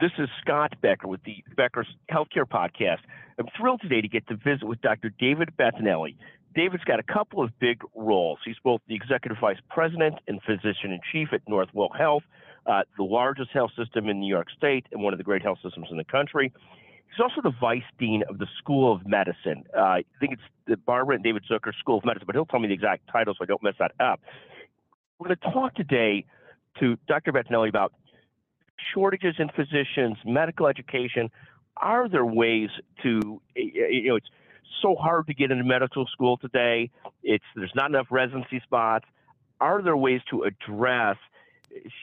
This is Scott Becker with the Becker's Healthcare Podcast. I'm thrilled today to get to visit with Dr. David Battinelli. David's got a couple of big roles. He's both the Executive Vice President and Physician in Chief at Northwell Health, uh, the largest health system in New York State and one of the great health systems in the country. He's also the Vice Dean of the School of Medicine. Uh, I think it's the Barbara and David Zucker School of Medicine, but he'll tell me the exact title so I don't mess that up. We're going to talk today to Dr. Battinelli about shortages in physicians, medical education. Are there ways to, you know, it's so hard to get into medical school today. It's there's not enough residency spots. Are there ways to address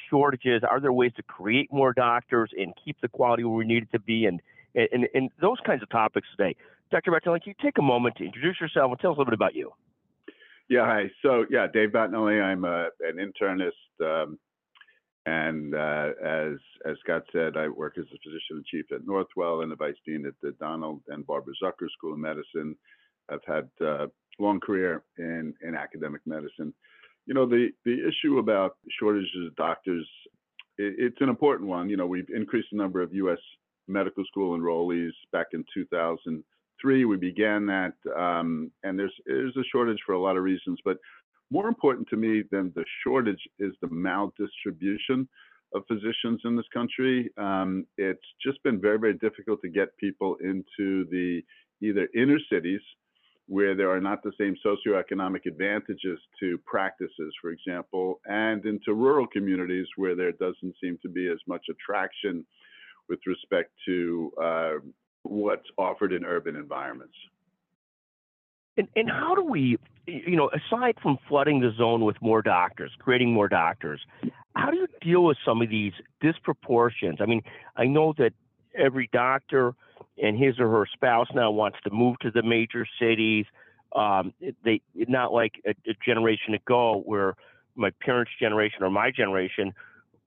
shortages? Are there ways to create more doctors and keep the quality where we need it to be? And and, and those kinds of topics today. Dr. Battinelli, can you take a moment to introduce yourself and tell us a little bit about you? Yeah, hi. So, yeah, Dave Battinelli. I'm a, an internist um, and uh, as as Scott said, I work as a physician in chief at Northwell and the vice dean at the Donald and Barbara Zucker School of Medicine. I've had a uh, long career in in academic medicine. You know, the the issue about shortages of doctors, it, it's an important one. You know, we've increased the number of U.S. medical school enrollees back in 2003. We began that, um, and there's there's a shortage for a lot of reasons, but more important to me than the shortage is the maldistribution of physicians in this country. Um, it's just been very, very difficult to get people into the either inner cities where there are not the same socioeconomic advantages to practices, for example, and into rural communities where there doesn't seem to be as much attraction with respect to uh, what's offered in urban environments. And, and how do we, you know, aside from flooding the zone with more doctors, creating more doctors, how do you deal with some of these disproportions? I mean, I know that every doctor and his or her spouse now wants to move to the major cities. Um, they not like a, a generation ago where my parents' generation or my generation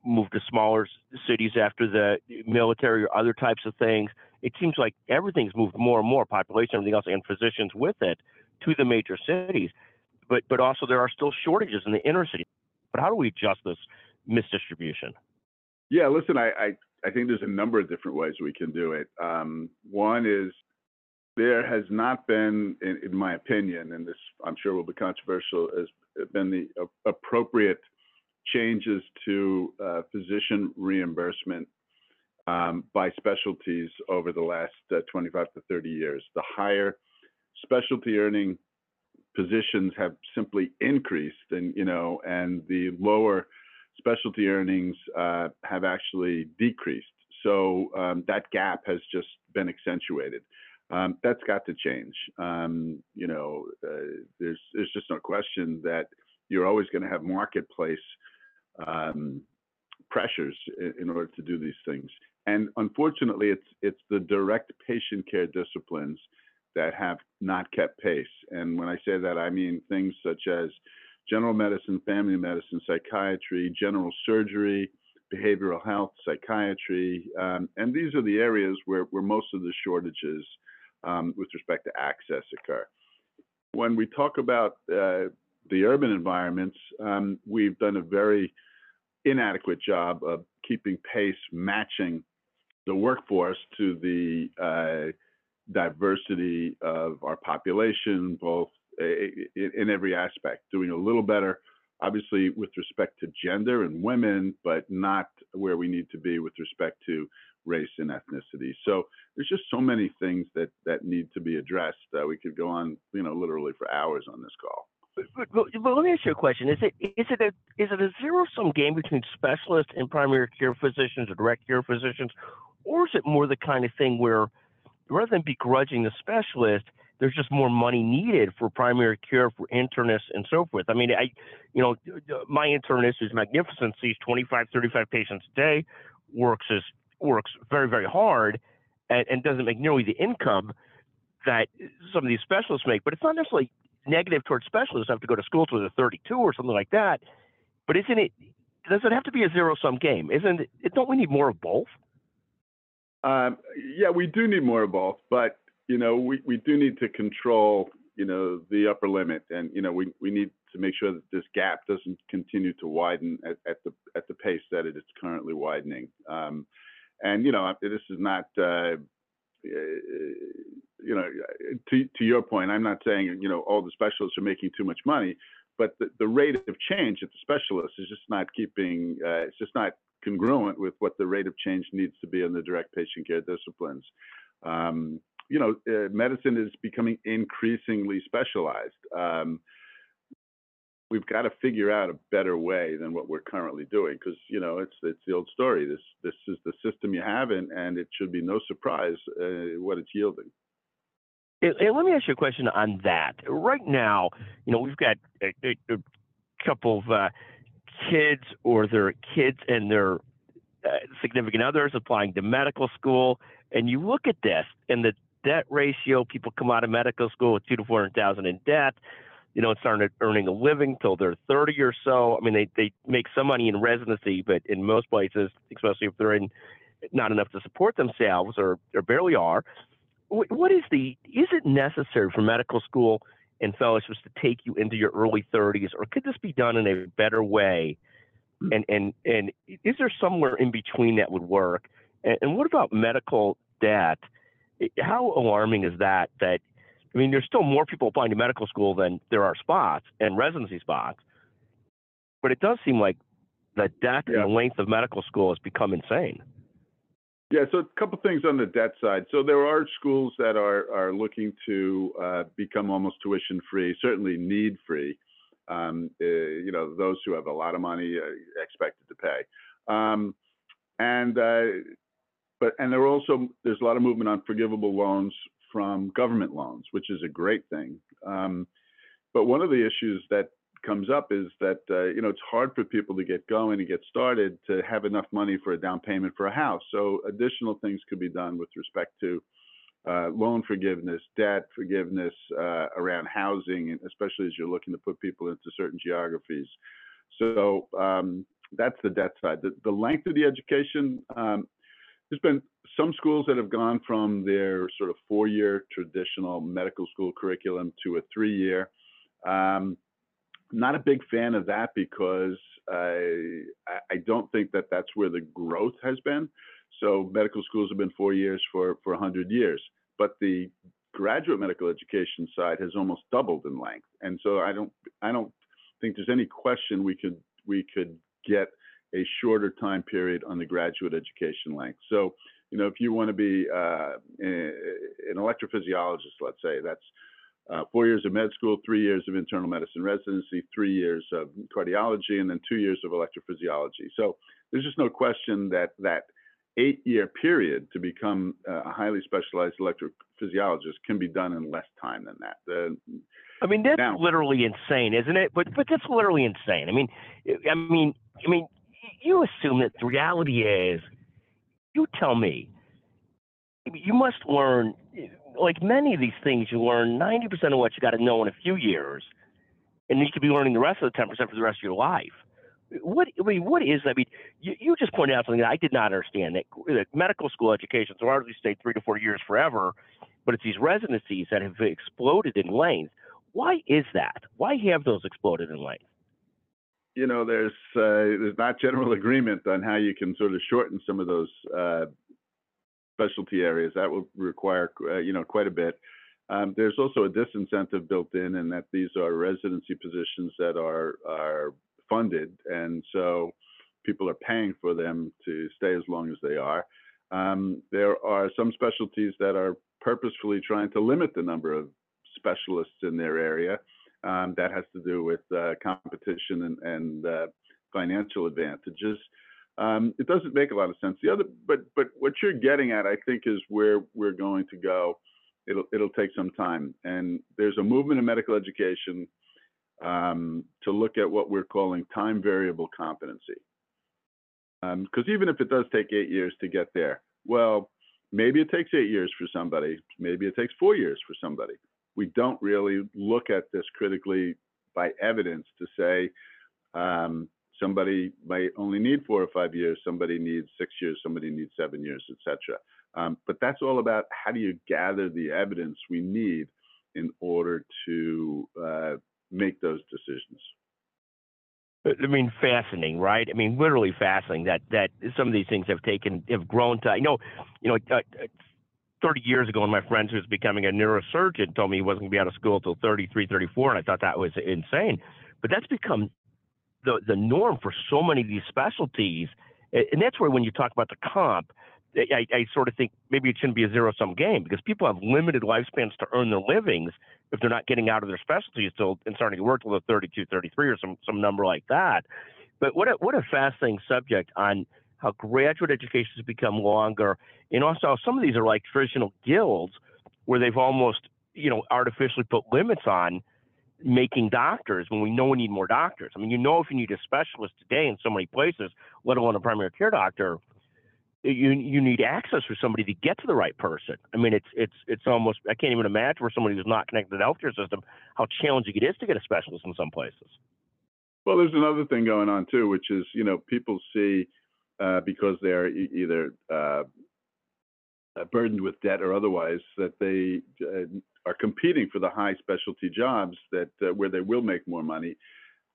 moved to smaller cities after the military or other types of things. It seems like everything's moved more and more, population, everything else, and physicians with it to the major cities. But but also there are still shortages in the inner city. But how do we adjust this misdistribution? Yeah, listen, I, I, I think there's a number of different ways we can do it. Um, one is there has not been, in, in, my opinion, and this I'm sure will be controversial, has been the appropriate changes to uh, physician reimbursement um, by specialties over the last uh, 25 to 30 years. The higher specialty earning positions have simply increased and you know and the lower specialty earnings uh, have actually decreased. So um, that gap has just been accentuated. Um, that's got to change. Um, you know uh, there's there's just no question that you're always going to have marketplace um, pressures in, in order to do these things. And unfortunately it's it's the direct patient care disciplines that have not kept pace. And when I say that, I mean things such as general medicine, family medicine, psychiatry, general surgery, behavioral health, psychiatry. Um, and these are the areas where, where most of the shortages um, with respect to access occur. When we talk about uh, the urban environments, um, we've done a very inadequate job of keeping pace, matching the workforce to the uh, diversity of our population, both in every aspect, doing a little better, obviously, with respect to gender and women, but not where we need to be with respect to race and ethnicity. So there's just so many things that that need to be addressed. Uh, we could go on, you know, literally for hours on this call. But, but, but, let me ask you a question: Is it is it a is it a zero sum game between specialists and primary care physicians or direct care physicians, or is it more the kind of thing where rather than begrudging the specialist, there's just more money needed for primary care for internists and so forth. I mean, I, you know, my internist is magnificent, sees 25, 35 patients a day, works as works very, very hard, and, and doesn't make nearly the income that some of these specialists make. But it's not necessarily negative towards specialists I have to go to school till they're 32 or something like that. But isn't it? Does it have to be a zero sum game? Isn't it? Don't we need more of both? Um, yeah, we do need more of both, but you know, we, we do need to control, you know, the upper limit, and you know, we, we need to make sure that this gap doesn't continue to widen at, at the at the pace that it is currently widening. Um, And you know, this is not. Uh, you know, to to your point, I'm not saying you know all the specialists are making too much money, but the, the rate of change at the specialists is just not keeping. Uh, it's just not congruent with what the rate of change needs to be in the direct patient care disciplines. Um, you know, uh, medicine is becoming increasingly specialized. Um, we've got to figure out a better way than what we're currently doing because you know it's it's the old story. This this is the system you have, and and it should be no surprise uh, what it's yielding. And let me ask you a question on that. Right now, you know, we've got a, a, couple of uh, kids or their kids and their uh, significant others applying to medical school, and you look at this and the debt ratio. People come out of medical school with two to four hundred thousand in debt. You know, started earning a living till they're thirty or so. I mean, they they make some money in residency, but in most places, especially if they're in not enough to support themselves or, or barely are, what is the is it necessary for medical school and fellowships to take you into your early 30s or could this be done in a better way? Hmm. and and and is there somewhere in between that would work? And, and what about medical debt? How alarming is that that i mean there's still more people applying to medical school than there are spots and residency spots. But it does seem like the debt yeah. and the length of medical school has become insane yeah, so a couple things on the debt side. So there are schools that are are looking to uh, become almost tuition free, certainly need free. Um, uh, you know, those who have a lot of money uh, expected to pay. Um, and uh, but and there are also there's a lot of movement on forgivable loans from government loans, which is a great thing. Um, but one of the issues that comes up is that uh, you know it's hard for people to get going and get started to have enough money for a down payment for a house. So additional things could be done with respect to uh, loan forgiveness, debt forgiveness uh, around housing, especially as you're looking to put people into certain geographies. So um, that's the debt side. The, the, length of the education. Um, there's been some schools that have gone from their sort of four-year traditional medical school curriculum to a three-year. Um, not a big fan of that because I, I don't think that that's where the growth has been. So medical schools have been four years for, for 100 years, but the graduate medical education side has almost doubled in length. And so I don't, I don't think there's any question we could, we could get a shorter time period on the graduate education length. So, you know, if you want to be uh, an electrophysiologist, let's say, that's uh, four years of med school, three years of internal medicine residency, three years of cardiology, and then two years of electrophysiology. So there's just no question that that eight-year period to become a highly specialized electrophysiologist can be done in less time than that. Uh, I mean, that's now, literally insane, isn't it? But but that's literally insane. I mean, I mean, I mean, you assume that the reality is, you tell me, you must learn like many of these things, you learn 90% of what you got to know in a few years, and you could be learning the rest of the 10% for the rest of your life. What I mean, what is? I mean, you, you just pointed out something that I did not understand. That, that medical school education so largely stayed three to four years forever, but it's these residencies that have exploded in length. Why is that? Why have those exploded in length? You know, there's uh, there's not general agreement on how you can sort of shorten some of those uh, specialty areas. That will require, uh, you know, quite a bit. Um, there's also a disincentive built in, in that these are residency positions that are are funded, and so people are paying for them to stay as long as they are. Um, there are some specialties that are purposefully trying to limit the number of specialists in their area. Um, that has to do with uh, competition and, and uh, financial advantages. Um, it doesn't make a lot of sense. The other, but but what you're getting at, I think, is where we're going to go. It'll it'll take some time, and there's a movement in medical education um, to look at what we're calling time variable competency. Because um, even if it does take eight years to get there, well, maybe it takes eight years for somebody, maybe it takes four years for somebody. We don't really look at this critically by evidence to say um, somebody might only need four or five years, somebody needs six years, somebody needs seven years, etc. Um, but that's all about how do you gather the evidence we need in order to uh, make those decisions. I mean, fascinating, right? I mean, literally fascinating that that some of these things have taken have grown to. You know, you know, uh, 30 years ago, when my friend who was becoming a neurosurgeon told me he wasn't going to be out of school until 33, 34, and I thought that was insane. But that's become the the norm for so many of these specialties, and that's where when you talk about the comp, I, I sort of think maybe it shouldn't be a zero sum game because people have limited lifespans to earn their livings if they're not getting out of their specialties till and starting to work till they're 32, 33 or some some number like that. But what a, what a fascinating subject on how graduate education has become longer, and also some of these are like traditional guilds where they've almost you know artificially put limits on making doctors when we know we need more doctors. I mean, you know, if you need a specialist today in so many places, let alone a primary care doctor, you you need access for somebody to get to the right person. I mean, it's it's it's almost I can't even imagine for somebody who's not connected to the healthcare system how challenging it is to get a specialist in some places. Well, there's another thing going on too, which is you know people see uh, because they're e- either uh, burdened with debt or otherwise that they uh, are competing for the high specialty jobs that uh, where they will make more money,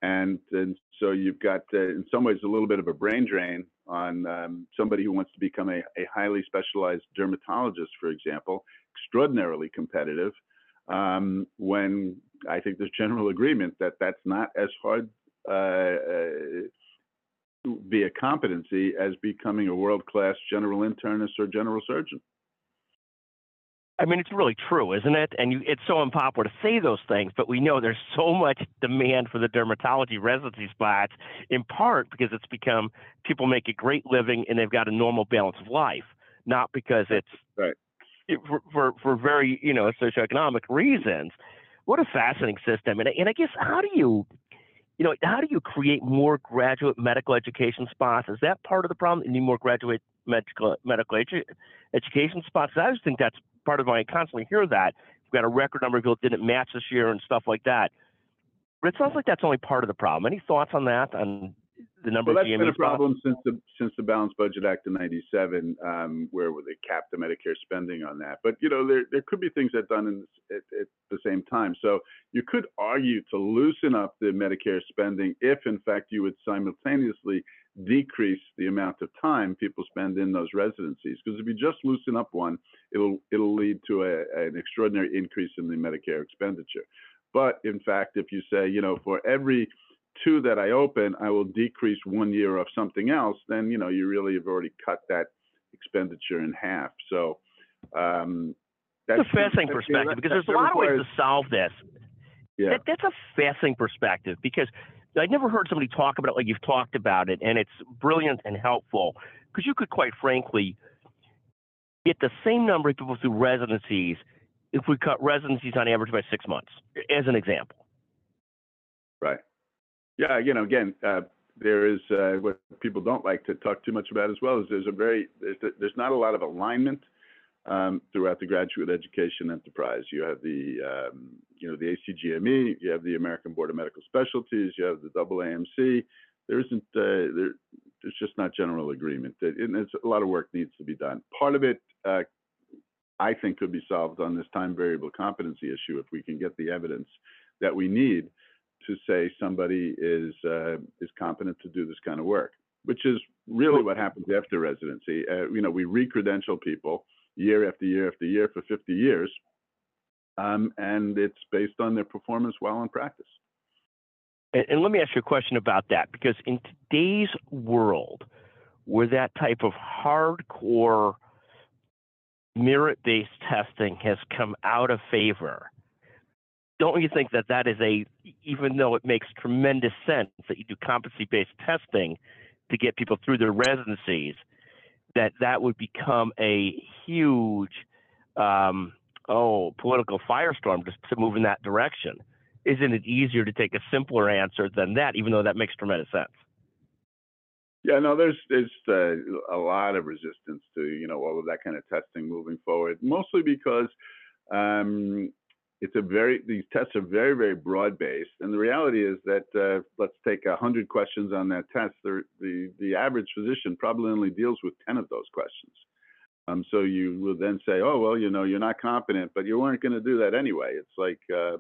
and and so you've got uh, in some ways a little bit of a brain drain on um, somebody who wants to become a, a, highly specialized dermatologist, for example, extraordinarily competitive. Um, when I think there's general agreement that that's not as hard be a competency as becoming a world-class general internist or general surgeon. I mean, it's really true, isn't it? And you, it's so unpopular to say those things, but we know there's so much demand for the dermatology residency spots, in part because it's become people make a great living and they've got a normal balance of life, not because it's right. for, for, for very you know socioeconomic reasons. What a fascinating system, and and I guess how do you you know, how do you create more graduate medical education spots? Is that part of the problem? You need more graduate medical medical edu- education spots. I just think that's part of why I constantly hear that. We've got a record number of people didn't match this year and stuff like that. But it sounds like that's only part of the problem. Any thoughts on that? On the number well, of that's been a problem spots? since the since the Balanced Budget Act of '97, um, where they capped the Medicare spending on that. But you know, there there could be things that done in, at, at the same time. So you could argue to loosen up the Medicare spending if, in fact, you would simultaneously decrease the amount of time people spend in those residencies. Because if you just loosen up one, it'll it'll lead to a, an extraordinary increase in the Medicare expenditure. But in fact, if you say, you know, for every two that I open, I will decrease one year of something else, then you know you really have already cut that expenditure in half. So um, that's a fascinating perspective because there's a lot of ways to solve this. Yeah. That, that's a fascinating perspective because I never heard somebody talk about it like you've talked about it, and it's brilliant and helpful because you could quite frankly get the same number of people through residencies if we cut residencies on average by six months, as an example. Right. Yeah. You know, again, uh, there is uh, what people don't like to talk too much about as well is there's a very there's, there's not a lot of alignment um, throughout the graduate education enterprise. You have the um, you know the ACGME, you have the American Board of Medical Specialties, you have the double AMC. There isn't uh, there, there's just not general agreement. And a lot of work needs to be done. Part of it, uh, I think, could be solved on this time variable competency issue if we can get the evidence that we need to say somebody is uh, is competent to do this kind of work, which is really what happens after residency. Uh, you know, we recredential people year after year after year for 50 years, um, and it's based on their performance while in practice. And, and let me ask you a question about that, because in today's world, where that type of hardcore merit-based testing has come out of favor, don't you think that that is a, even though it makes tremendous sense that you do competency-based testing to get people through their residencies, that that would become a huge, um, oh, political firestorm just to move in that direction? Isn't it easier to take a simpler answer than that, even though that makes tremendous sense? Yeah, no, there's there's uh, a lot of resistance to you know all of that kind of testing moving forward, mostly because um, it's a very these tests are very very broad based and the reality is that uh, let's take 100 questions on that test the, the the average physician probably only deals with 10 of those questions. Um, so you will then say oh well you know you're not competent but you weren't going to do that anyway. It's like uh,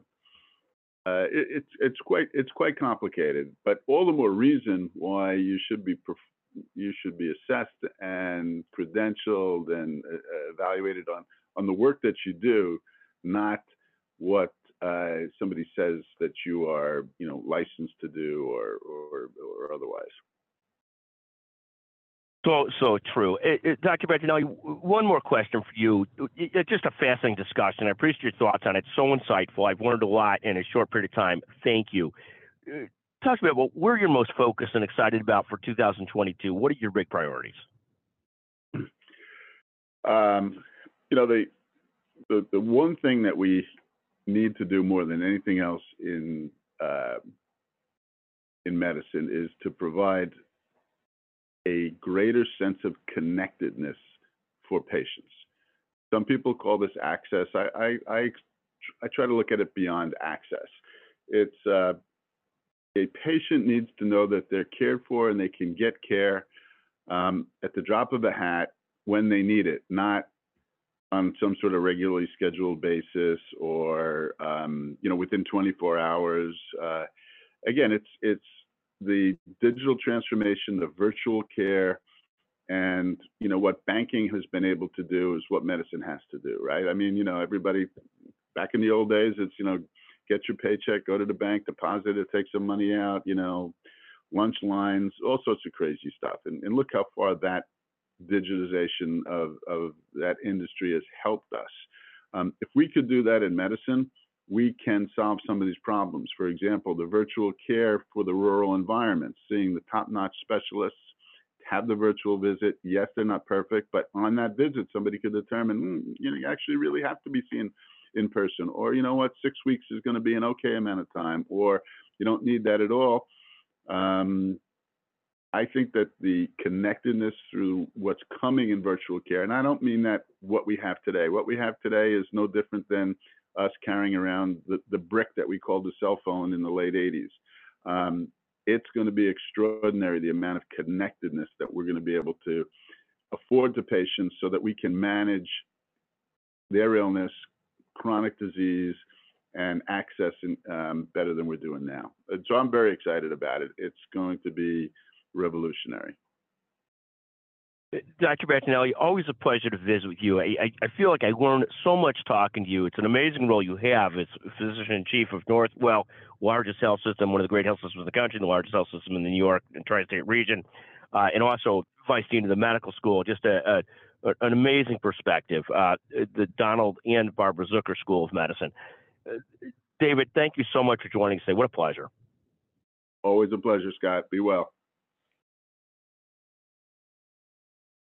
uh, it, it's it's quite it's quite complicated, but all the more reason why you should be you should be assessed and credentialed and uh, evaluated on on the work that you do, not what uh, somebody says that you are you know licensed to do or or, or otherwise. So, so true. It, it, Dr. Battinelli, one more question for you. It's just a fascinating discussion. I appreciate your thoughts on it. So insightful. I've learned a lot in a short period of time. Thank you. Uh, talk to me about where you're most focused and excited about for 2022. What are your big priorities? Um, you know, the, the the one thing that we need to do more than anything else in uh, in medicine is to provide a greater sense of connectedness for patients. Some people call this access. I, I, I, I try to look at it beyond access. It's uh, a patient needs to know that they're cared for and they can get care um, at the drop of a hat when they need it, not on some sort of regularly scheduled basis or um, you know within 24 hours. Uh, again, it's it's the digital transformation, the virtual care, and you know what banking has been able to do is what medicine has to do, right? I mean, you know, everybody back in the old days, it's you know, get your paycheck, go to the bank, deposit it, take some money out, you know, lunch lines, all sorts of crazy stuff. And, and look how far that digitization of, of that industry has helped us. Um, if we could do that in medicine, we can solve some of these problems. For example, the virtual care for the rural environments, seeing the top-notch specialists have the virtual visit. Yes, they're not perfect, but on that visit, somebody could determine, mm, you know, you actually really have to be seen in person, or you know what, six weeks is going to be an okay amount of time, or you don't need that at all. Um, I think that the connectedness through what's coming in virtual care, and I don't mean that what we have today. What we have today is no different than us carrying around the, the brick that we called the cell phone in the late 80s. Um, it's going to be extraordinary the amount of connectedness that we're going to be able to afford to patients so that we can manage their illness, chronic disease, and access in, um, better than we're doing now. So I'm very excited about it. It's going to be revolutionary. Dr. Battinelli, always a pleasure to visit with you. I, I, feel like I learned so much talking to you. It's an amazing role you have as physician in chief of Northwell, largest health system, one of the great health systems in the country, the largest health system in the New York and tri-state region, uh, and also vice dean of the medical school. Just a, a an amazing perspective. Uh, the Donald and Barbara Zucker School of Medicine. Uh, David, thank you so much for joining us today. What a pleasure. Always a pleasure, Scott. Be well.